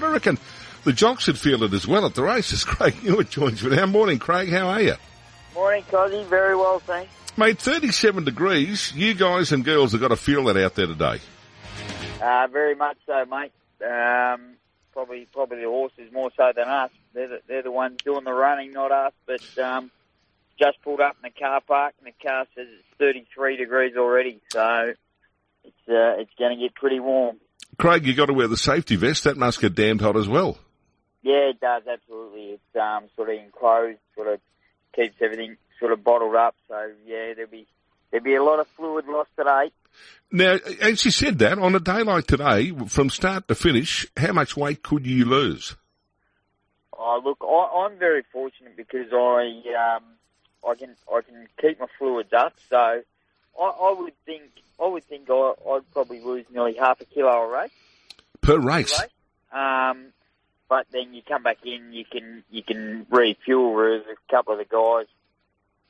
what I reckon the jocks should feel it as well at the races. Craig Newitt joins me now. Morning, Craig. How are you? Morning, Cozzy. Very well, thanks. Mate, 37 degrees. You guys and girls have got to feel that out there today. Uh, very much so, mate. Um, probably, probably the horses more so than us. They're the, they're the ones doing the running, not us. But um, just pulled up in the car park, and the car says it's 33 degrees already. So it's uh, it's going to get pretty warm. Craig, you got to wear the safety vest. That must get damned hot as well. Yeah, it does absolutely. It's um, sort of enclosed, sort of keeps everything sort of bottled up. So yeah, there'll be there'll be a lot of fluid lost today. Now, as you said that, on a day like today, from start to finish, how much weight could you lose? Oh, look, I, I'm very fortunate because I um, I can I can keep my fluids up. So I, I would think I would think I, I'd probably lose nearly half a kilo a race. Per race. race. Um, but then you come back in, you can you can refuel. Whereas a couple of the guys,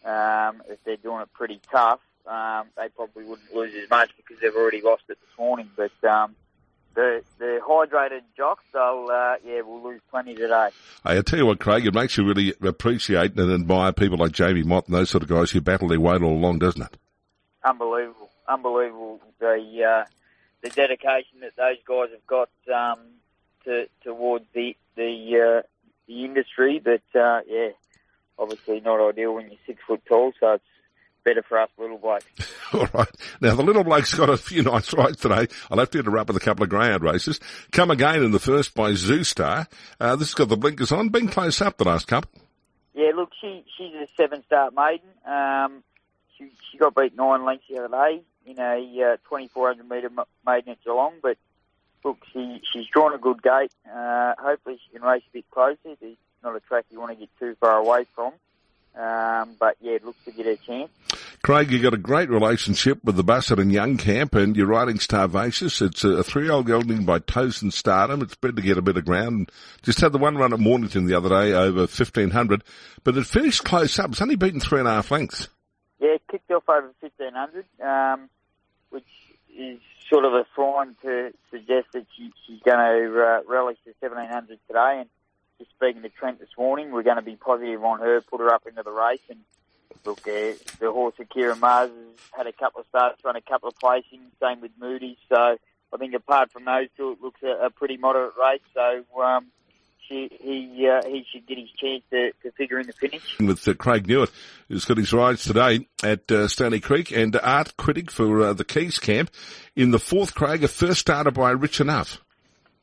um, if they're doing it pretty tough, um, they probably wouldn't lose as much because they've already lost it this morning. But um, the the hydrated jocks, they'll uh, yeah, we'll lose plenty today. Hey, I tell you what, Craig, it makes you really appreciate and admire people like Jamie Mott and those sort of guys who battle their weight all along, doesn't it? Unbelievable, unbelievable the uh, the dedication that those guys have got um, to towards the the uh, the industry. But uh, yeah, obviously not ideal when you're six foot tall, so it's better for us little blokes. All right. Now the little bloke's got a few nice rides today. I'll have to interrupt with a couple of greyhound races. Come again in the first by Zoostar. Uh, this has got the blinkers on. Been close up the last couple. Yeah, look, she she's a seven star maiden. Um, she she got beat nine lengths the other day in a uh, 2400 metre maiden at Geelong, but look, she she's drawn a good gate. Uh, hopefully she can race a bit closer. It's not a track you want to get too far away from. Um, but yeah, it looks to get a chance. Craig, you've got a great relationship with the Busuttin and Young camp and you're riding Starvacious. It's a three-year-old gelding by Tosen Stardom. It's bred to get a bit of ground. Just had the one run at Mornington the other day over 1500, but it finished close up. It's only beaten three and a half lengths. Yeah, kicked off over 1500, um, which is sort of a sign to suggest that she, she's going to uh, relish the 1700 today. And just speaking to Trent this morning, we're going to be positive on her, put her up into the race. And look, uh, the horse of Ciaron Maher's has had a couple of starts, run a couple of placings, same with Moody. So I think apart from those two, it looks a, a pretty moderate race. So um, she, he uh, he should get his chance to, to figure in the finish. With uh, Craig Newitt, who's got his rides today at uh, Stony Creek, and art critic for uh, the Keys camp. In the fourth, Craig, a first starter by Rich Enough.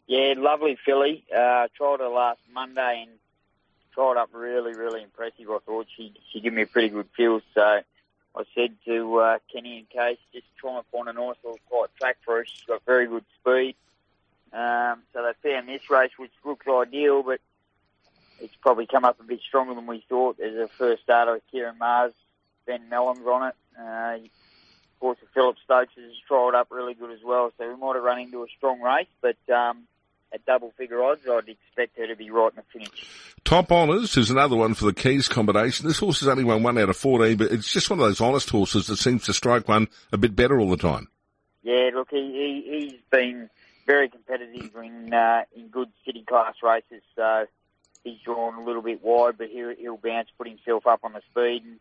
Yeah, lovely filly. Uh, tried her last Monday and tried up really, really impressive. I thought she she gave me a pretty good feel. So I said to uh, Kenny and Case, just try and find a nice little quiet track for her. She's got very good speed. Um, so they found this race, which looks ideal, but it's probably come up a bit stronger than we thought. There's a first starter, with Ciaron Maher's, Ben Melham's on it. Uh, of course, the Phillip Stokes has trialled up really good as well, so we might have run into a strong race, but um, at double figure odds, I'd expect her to be right in the finish. Top Honours is another one for the Keys combination. This horse has only won one out of 14, but it's just one of those honest horses that seems to strike one a bit better all the time. Yeah, look, he, he, he's been very competitive in uh, in good city class races. So he's drawn a little bit wide, but he'll, he'll bounce, put himself up on the speed. And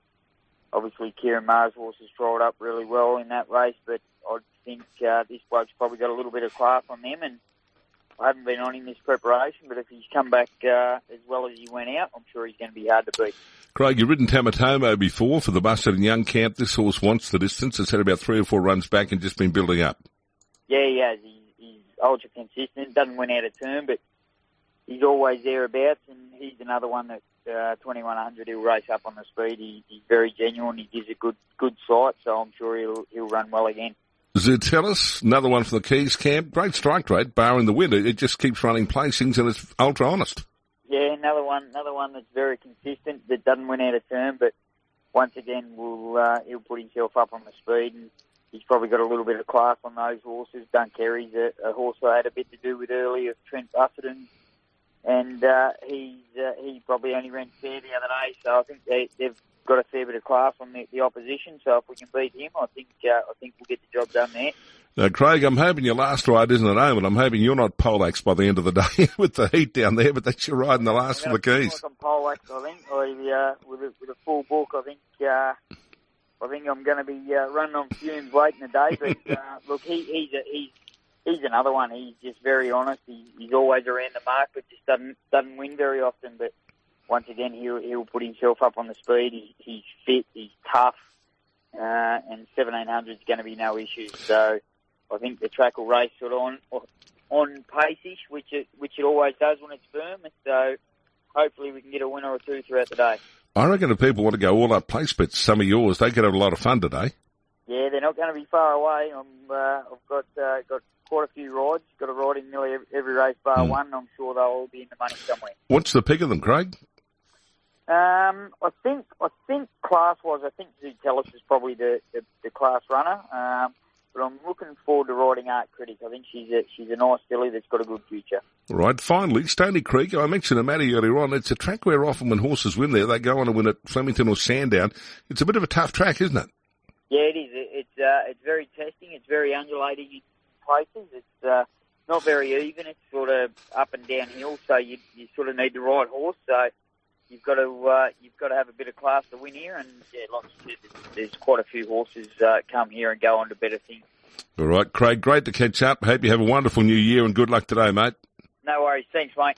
obviously, Ciaron Maher's horse has trialled up really well in that race, but I think uh, this bloke's probably got a little bit of class on them. And I haven't been on him this preparation, but if he's come back uh, as well as he went out, I'm sure he's going to be hard to beat. Craig, you've ridden Tamatomo before for the Busuttin and Young camp. This horse wants the distance. It's had about three or four runs back and just been building up. Yeah, he has. He, ultra consistent. Doesn't win out of turn, but he's always thereabouts. And he's another one that uh, 2100 he'll race up on the speed. He, he's very genuine. He gives a good good sight, so I'm sure he'll he'll run well again. Zertellus, another one from the Keys camp. Great strike rate, barring the wind. It just keeps running placings and it's ultra honest. Yeah, another one, another one that's very consistent that doesn't win out of turn, but once again will uh, he'll put himself up on the speed and he's probably got a little bit of class on those horses. Dunkerry's a, a horse I had a bit to do with earlier, Trent Busuttin, and uh, he's uh, he probably only ran fair the other day, so I think they, they've got a fair bit of class on the, the opposition. So if we can beat him, I think uh, I think we'll get the job done there. Now, Craig, I'm hoping your last ride isn't at home, and I'm hoping you're not poleaxed by the end of the day with the heat down there, but that's your ride in the last for the keys. Like I'm poleaxed, I think. I, uh, with, a, with a full book, I think uh, I think I'm going to be uh, running on fumes late in the day. But uh, look, he, he's a, he's he's another one. He's just very honest. He, he's always around the mark, but just doesn't doesn't win very often. But once again, he'll he'll put himself up on the speed. He, he's fit. He's tough, uh, and 1700 is going to be no issue. So. I think the track will race sort of on on pace-ish, which it which it always does when it's firm. So hopefully we can get a winner or two throughout the day. I reckon if people want to go all up place bets, some of yours, they could have a lot of fun today. Yeah, they're not going to be far away. I'm, uh, I've got uh, got quite a few rides. Got a ride in nearly every, race bar mm. one. I'm sure they'll all be in the money somewhere. What's the pick of them, Craig? Um, I think I think class wise, I think Zutellus is probably the, the, the class runner. Um, but I'm looking forward to riding Art Critic. I think she's a, she's a nice filly that's got a good future. Right. Finally, Stony Creek. I mentioned to Matty earlier on. It's a track where often when horses win there, they go on to win at Flemington or Sandown. It's a bit of a tough track, isn't it? Yeah, it is. It's uh, it's very testing. It's very undulating in places. It's uh, not very even. It's sort of up and downhill, so you you sort of need the right horse. So you've got to uh, you've got to have a bit of class to win here, and yeah, like you said, there's quite a few horses uh, come here and go on to better things. All right, Craig, great to catch up. Hope you have a wonderful new year and good luck today, mate. No worries. Thanks, mate.